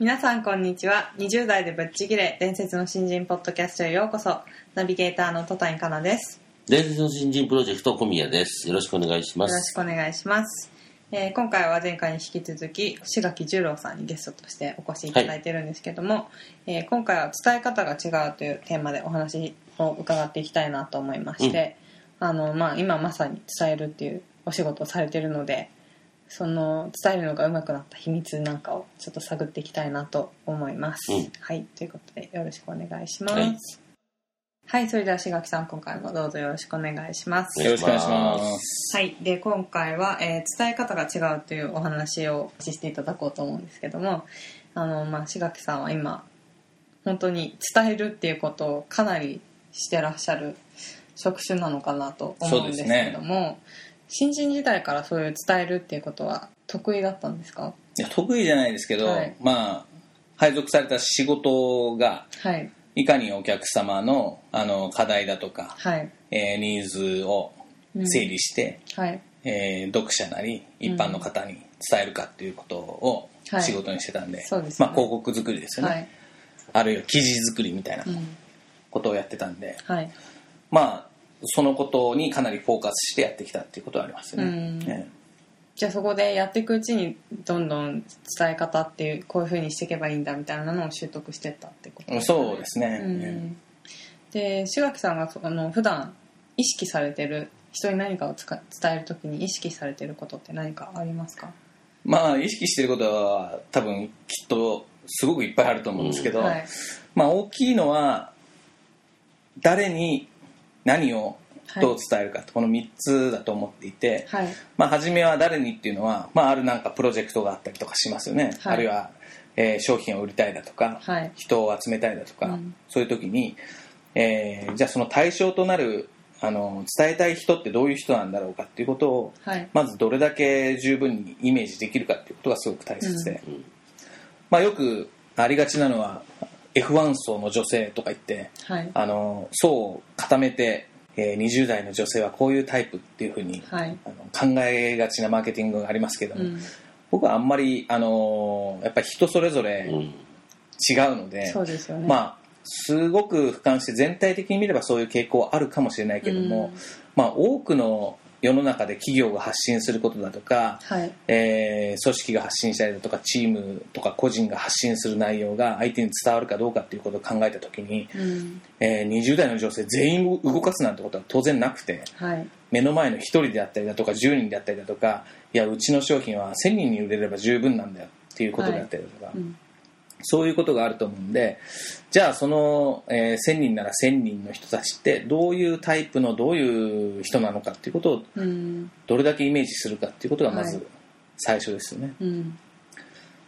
皆さんこんにちは。20代でぶっちぎれ伝説の新人ポッドキャストへようこそ。ナビゲーターの戸谷香奈です。伝説の新人プロジェクト小宮です。よろしくお願いしまよろしす。くお願いします、えー今回は前回に引き続き志垣十郎さんにゲストとしてお越しいただいてるんですけども、えー今回は伝え方が違うというテーマでお話を伺っていきたいなと思いまして、あのまあ、今まさに伝えるっていうお仕事をされてるのでその伝えるのが上手くなった秘密なんかをちょっと探っていきたいなと思います、うん。はい。ということでよろしくお願いします。はい。はい、それでは志垣さん今回もどうぞよろしくお願いします。よよろしくお願いします。はい、で今回は、えー伝え方が違うというお話をしていただこうと思うんですけどもあの、まあ、志垣さんは今本当に伝えるっていうことをかなりしてらっしゃる職種なのかなと思うんですけども、新人時代からそういう伝えるっていうことは得意だったんですか？いや得意じゃないですけど、はい。まあ配属された仕事がはい。いかにお客様のあの課題だとか、はい。えーニーズを整理して、はい。えー読者なり一般の方に伝えるかっていうことをはい。仕事にしてたんで、そうですよね。まあ、広告作りですよね、はい。あるいは記事作りみたいなうん。ことをやってたんで、はい。まあそのことにかなりフォーカスしてやってきたっていうことはありますよね。うん。えじゃあそこでやっていくうちにどんどん伝え方っていうこういうふうにしていけばいいんだみたいなのを習得してったってことえそうですね。うん。で志垣さんがあの普段意識されてる人に何かを伝えるときに意識されてることって何かありますか？まあ意識してることは多分きっとすごくいっぱいあると思うんですけど、はい。まあ大きいのは誰に何をどう伝えるかと、この3つだと思っていて、はい。まあ初めは誰にっていうのは、まあ、あるなんかプロジェクトがあったりとかしますよね、はい。あるいは、えー商品を売りたいだとか、はい。人を集めたいだとか、うん。そういう時に、えーじゃあその対象となるあの伝えたい人ってどういう人なんだろうかっていうことをはい。まずどれだけ十分にイメージできるかっていうことがすごく大切で、うん。まあ、よくありがちなのは F1 層の女性とか言ってはい。あの層を固めて、えー20代の女性はこういうタイプっていうふうに、はい。あの考えがちなマーケティングがありますけども、うん。僕はあんまり、あのやっぱり人それぞれうん。違うので、そうですよね。まあすごく俯瞰して全体的に見ればそういう傾向はあるかもしれないけども、うん。まあ、多くの世の中で企業が発信することだとか、はい。えー組織が発信したりだとかチームとか個人が発信する内容が相手に伝わるかどうかっていうことを考えた時に、うん。えー20代の女性全員を動かすなんてことは当然なくてはい。目の前の1人であったりだとか10人であったりだとかいやうちの商品は1000人に売れれば十分なんだよっていうことであったりだとか、うんそういうことがあると思うんでじゃあその、えー1000人なら1000人の人たちってどういうタイプのどういう人なのかっていうことをうん。どれだけイメージするかっていうことがまずはい。最初ですよね。うん。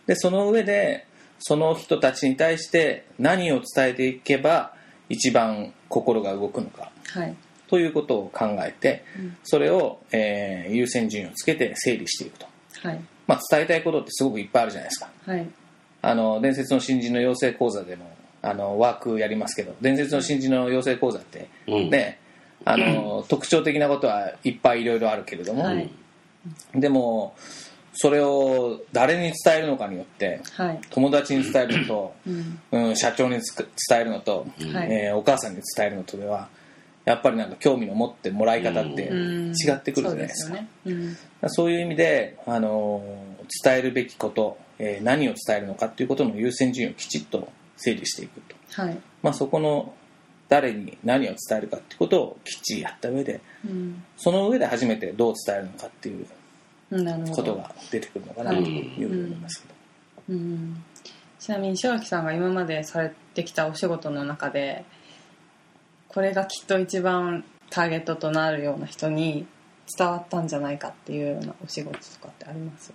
でその上でその人たちに対して何を伝えていけば一番心が動くのかはい。ということを考えてうん。それを、えー優先順位をつけて整理していくと、はい。まあ、伝えたいことってすごくいっぱいあるじゃないですか。はいあの伝説の新人の養成講座でもあのワークやりますけど伝説の新人の養成講座って、うん。ねあの特徴的なことはいっぱいいろいろあるけれども、はい。でもそれを誰に伝えるのかによってはい。友達に伝えるのと、うん。うん、社長につく伝えるのと、はい。えーお母さんに伝えるのとではやっぱりなんか興味の持ってもらい方ってうん。違ってくるじゃないですか、そうよね。うん。そういう意味で、あのー伝えるべきこと、えー何を伝えるのかっていうことの優先順位をきちっと整理していくと、はい。まあ、そこの誰に何を伝えるかっていうことをきっちりやった上でうんその上で初めてどう伝えるのかっていうことが出てくるのかなというふうに思いますけど、うん。ちなみに塩木さんが今までされてきたお仕事の中でこれがきっと一番ターゲットとなるような人に伝わったんじゃないかっていうようなお仕事とかってあります？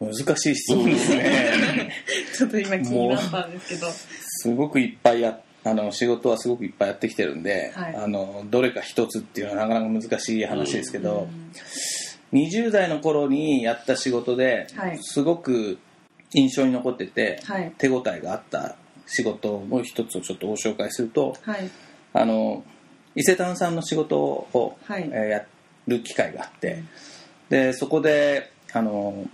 難しい質問ですね。ちょっと今気になったんですけど。すごくいっぱいやあの仕事はすごくいっぱいやってきてるんで、はい。あのどれか一つっていうのはなかなか難しい話ですけど、20代の頃にやった仕事で、はい。すごく印象に残ってて、はい。手応えがあった仕事の一つをちょっとご紹介するとはい。あの伊勢丹さんの仕事を、はい。えーやる機会があって、でそこであの、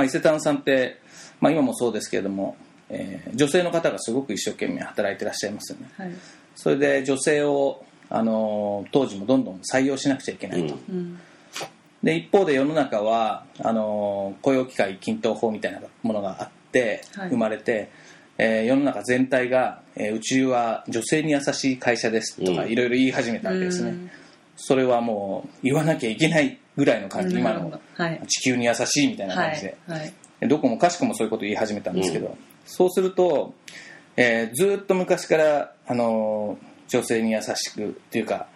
まあ、伊勢丹さんって、まあ、今もそうですけれども、えー女性の方がすごく一生懸命働いてらっしゃいますよね。はい。それで女性をあの当時もどんどん採用しなくちゃいけないと、うん。で一方で世の中はあの雇用機会均等法みたいなものがあって、はい。生まれて、えー世の中全体が、えーうちは女性に優しい会社ですとかうん。いろいろ言い始めたわけですね、うん。それはもう言わなきゃいけないぐらいの感じ、今のはい。地球に優しいみたいなは感じで、どこもかしこもそういうことを言い始めたんですけど、そうすると、えーずーっと昔から、あのー女性に優しくっていうか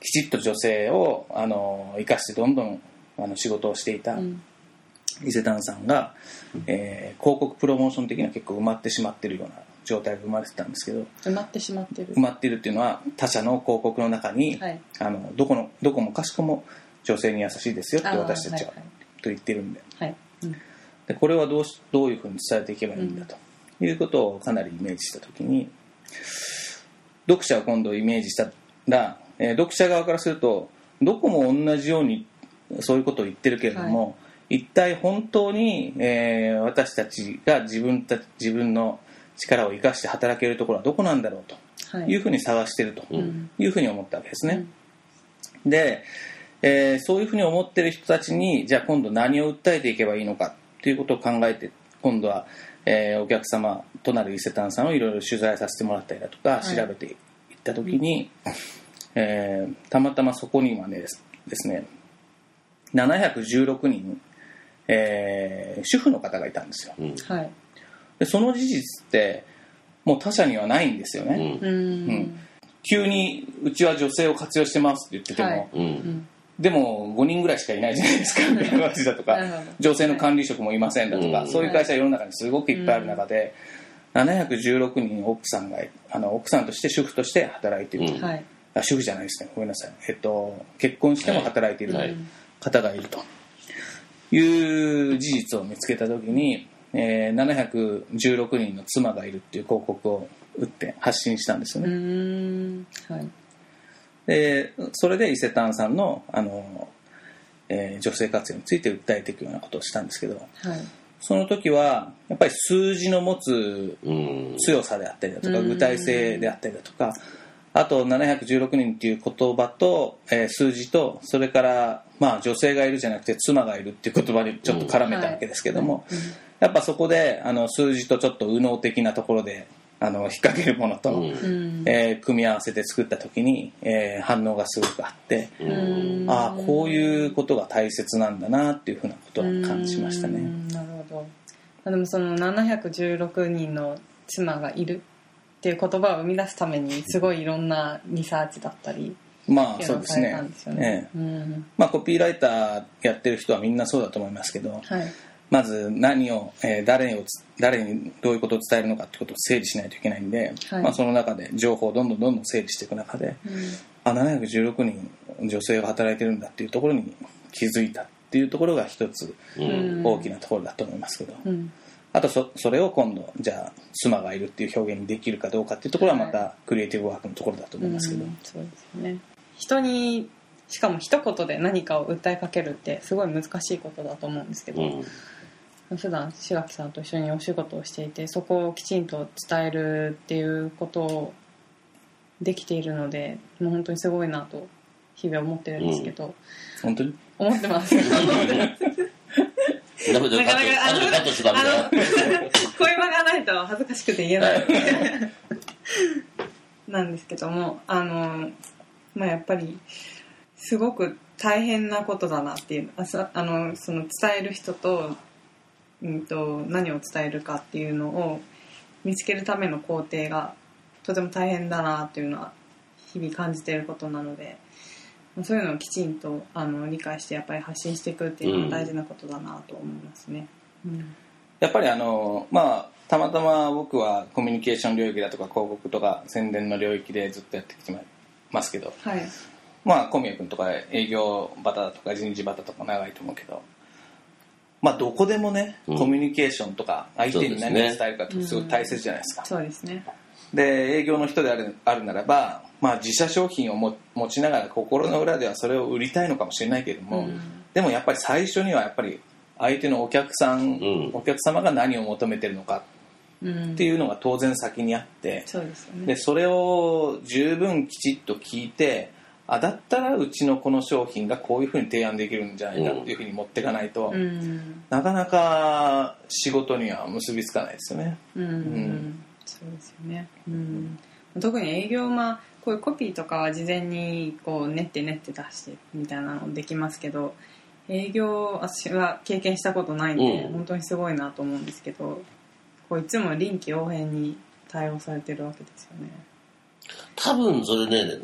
きちっと女性を、あのー生かしてどんどんあの仕事をしていたうん。伊勢丹さんが、えー広告プロモーション的には結構埋まってしまってるような状態が生まれてたんですけど埋まってしまってる。埋まってるっていうのは他社の広告の中に、はい。あのどこのどこもかしこも女性に優しいですよって私たちははいと言ってるんで。はい。うん。でこれはどうしどういうふうに伝えていけばいいんだと。いうことをかなりイメージした時に読者を今度イメージしたら、えー読者側からするとどこも同じようにそういうことを言ってるけれども、一体本当に、えー私たちが自分た自分の力を生かして働けるところはどこなんだろうと。はい。いうふうに探してるとうん。いうふうに思ったわけですね。で、えーそういうふうに思ってる人たちにじゃあ今度何を訴えていけばいいのかっていうことを考えて今度は、えーお客様となる伊勢丹さんをいろいろ取材させてもらったりだとかい。調べていった時に、えーたまたまそこにはねですね716人、えー主婦の方がいたんですよ。うん。はい。でその事実ってもう他社にはないんですよね、うん。うん。ん。急にうちは女性を活用してますって言ってても、はい。うんでも5人ぐらいしかいないじゃないですかみたいな話だとか女性の管理職もいませんだとか、うん。そういう会社世の中にすごくいっぱいある中で、716人奥さんがあの奥さんとして主婦として働いている、うん。はい。あ主婦じゃないですね。ごめんなさい、えっと、結婚しても働いているはい。方がいるという事実を見つけた時に、えー716人の妻がいるっていう広告を打って発信したんですようね、ん。はいでそれで伊勢丹さんのあの、えー女性活用について訴えていくようなことをしたんですけどはい。その時はやっぱり数字の持つうん。強さであったりだとかうん。具体性であったりだとかあと716人っていう言葉と、えー数字とそれから、まあ、女性がいるじゃなくて妻がいるっていう言葉にちょっと絡めたわけですけども、やっぱそこであの数字とちょっと右脳的なところであの引っ掛けるものと、うん。うん。えー組み合わせて作った時に、えー反応がすごくあって、うん。ああこういうことが大切なんだなっていうふうなことは感じましたね。うん。なるほど。あでもその716人の妻がいるっていう言葉を生み出すためにすごいいろんなリサーチだったりまあそうですねされたんですよね。ええうん。まあ、コピーライターやってる人はみんなそうだと思いますけどはいまず何を、えー誰をつ誰にどういうことを伝えるのかってことを整理しないといけないんで、はい。まあ、その中で情報をどんどんどんどん整理していく中であ716人女性が働いてるんだっていうところに気づいたっていうところが一つうん大きなところだと思いますけど、うん。あとそそれを今度じゃあ妻がいるっていう表現にできるかどうかっていうところはまたクリエイティブワークのところだと思いますけど、うんそうですよね。人にしかも一言で何かを訴えかけるってすごい難しいことだと思うんですけど、うん普段志垣さんと一緒にお仕事をしていてそこをきちんと伝えるっていうことをできているのでもう本当にすごいなと日々思ってるんですけど、本当に？思ってます。なかなかあのあの 声間がないと恥ずかしくて言えない。なんですけどもあの、まあ、やっぱりすごく大変なことだなっていうあのその伝える人と,、うん、と何を伝えるかっていうのを見つけるための工程がとても大変だなっていうのは日々感じていることなのでそういうのをきちんとあの理解してやっぱり発信していくっていうのは大事なことだなと思いますね。うんやっぱりあのまあたまたま僕はコミュニケーション領域だとか広告とか宣伝の領域でずっとやってきてますけどはいまあ小宮君とか営業バタとか人事バタとか長いと思うけどまあどこでもね、うん。コミュニケーションとか相手に何を伝えるかってすごい大切じゃないですか、そうですね。で営業の人であるあるならば、まあ、自社商品をも持ちながら心の裏ではそれを売りたいのかもしれないけれども、うん。でもやっぱり最初にはやっぱり相手のお客さん、うん。お客様が何を求めてるのかうんっていうのが当然先にあって、そうですよね。でそれを十分きちっと聞いてあだったらうちのこの商品がこういうふうに提案できるんじゃないかっていうふうに持っていかないと、うん。なかなか仕事には結びつかないですよね。うん、ん。そうですよね、うん、特に営業まあこういうコピーとかは事前にこう練って練って出してみたいなのできますけど営業私は経験したことないんで、うん。本当にすごいなと思うんですけどこういつも臨機応変に対応されてるわけですよね。多分それね、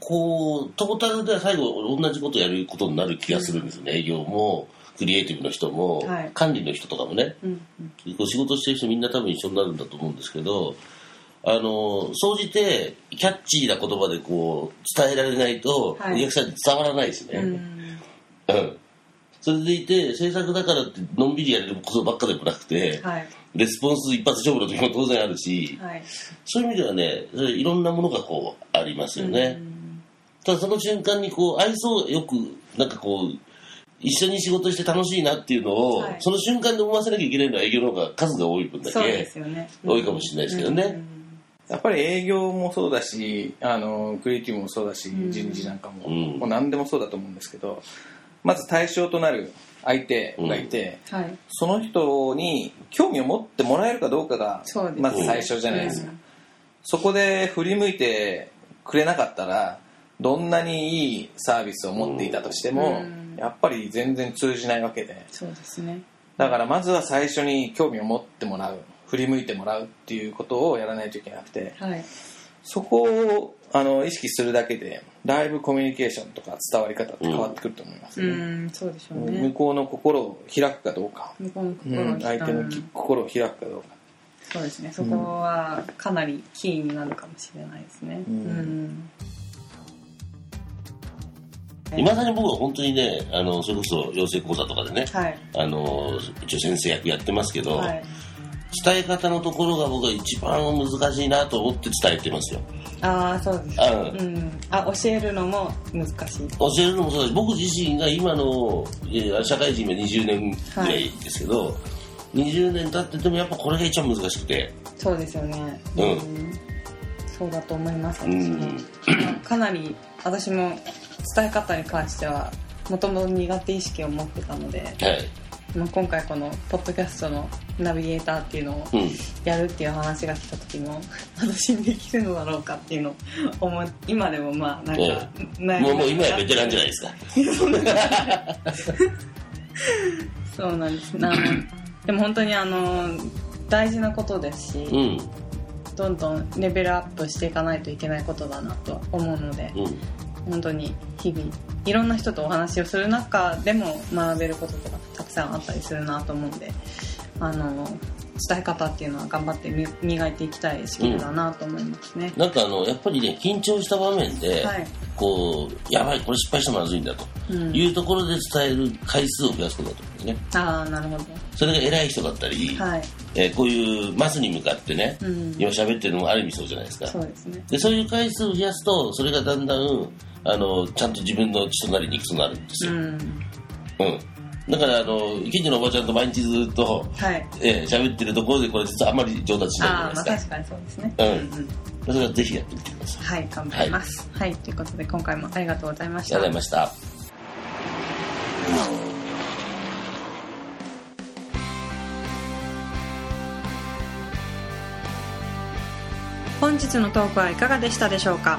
こう、トータルで最後同じことやることになる気がするんですよね。営業も、クリエイティブの人も、はい。管理の人とかもね、うんうん。こう仕事してる人みんな多分一緒になるんだと思うんですけど、あの、総じて、キャッチーな言葉でこう、伝えられないと、はい。お客さんに伝わらないですね。うん。うん。それでいて、制作だからってのんびりやれることばっかでもなくて、はい。レスポンス一発勝負の時も当然あるし、はい。そういう意味ではね、いろんなものがこう、ありますよね。うんただその瞬間にこう、愛想よく、なんかこう、一緒に仕事して楽しいなっていうのを、はい。その瞬間で思わせなきゃいけないのは営業の方が数が多い分だそうでけすよね。多いかもしれないですけどね。うん。やっぱり営業もそうだしあのクリエイティブもそうだしん。人事なんかも,、うん。もう何でもそうだと思うんですけどまず対象となる相手がいて、はい。その人に興味を持ってもらえるかどうかがそうですまず最初じゃないですか、うん。そこで振り向いてくれなかったらどんなにいいサービスを持っていたとしても、うん。やっぱり全然通じないわけで。そうですね。だからまずは最初に興味を持ってもらう。振り向いてもらうっていうことをやらないといけなくて。はい。そこをあの意識するだけでだいぶコミュニケーションとか伝わり方って変わってくると思いますうね、んそうでしょう向ねこうの心を開くかどうか、向こうのう心をん、相手のき心を開くかどうか。そうですね。そこはかなりキーになるかもしれないですね。ううんんいまだに僕は本当にね、あの、それこそ養成講座とかでね、はい。あの、一応先生役やってますけど、はい。伝え方のところが僕は一番難しいなと思って伝えてますよ。ああそうですあうん。あ教えるのも難しい。教えるのもそうだし、僕自身が今の、えー社会人今20年ぐらいですけど、20年経っててもやっぱこれが一番難しくて、そうですよね。うん。そうだと思います私うもんかなり私も伝え方に関してはもともと苦手意識を持ってたのではい。まあ今回このポッドキャストのナビゲーターっていうのをうん。やるっていう話が来た時も私 にできるのだろうかっていうのを思い今でもまあなんか、もうもう今やベテランじゃないですか。そうなんですな でも本当にあの大事なことですし、うん。どんどんレベルアップしていかないといけないことだなとは思うのでうん。本当に日々いろんな人とお話をする中でも学べることとかたくさんあったりするなと思うんであの伝え方っていうのは頑張ってみ磨いていきたいスキルだなと思いますね、なんかあの、やっぱりね、緊張した場面で、はい。こう、やばい、これ失敗したらまずいんだとうん。いうところで伝える回数を増やすことだと思うんですね。ああなるほど。それが偉い人だったり、はい、えーこういうマスに向かってね、うん、今喋ってるのもある意味そうじゃないですか。そうですね。でそういう回数を増やすと、それがだんだん、あの、ちゃんと自分の血となりにくくなるんですよ。うんうん。だから、あの、近所のおばちゃんと毎日ずっと、はいえー喋ってるところで、これ実はあんまり上達しないじゃああまあないですか。確かにそうですねうんうんそれはぜひやってみてください。はい頑張りますはい、ということで今回もありがとうございまありがとうしたございました。本日のトークはいかがでしたでしょうか？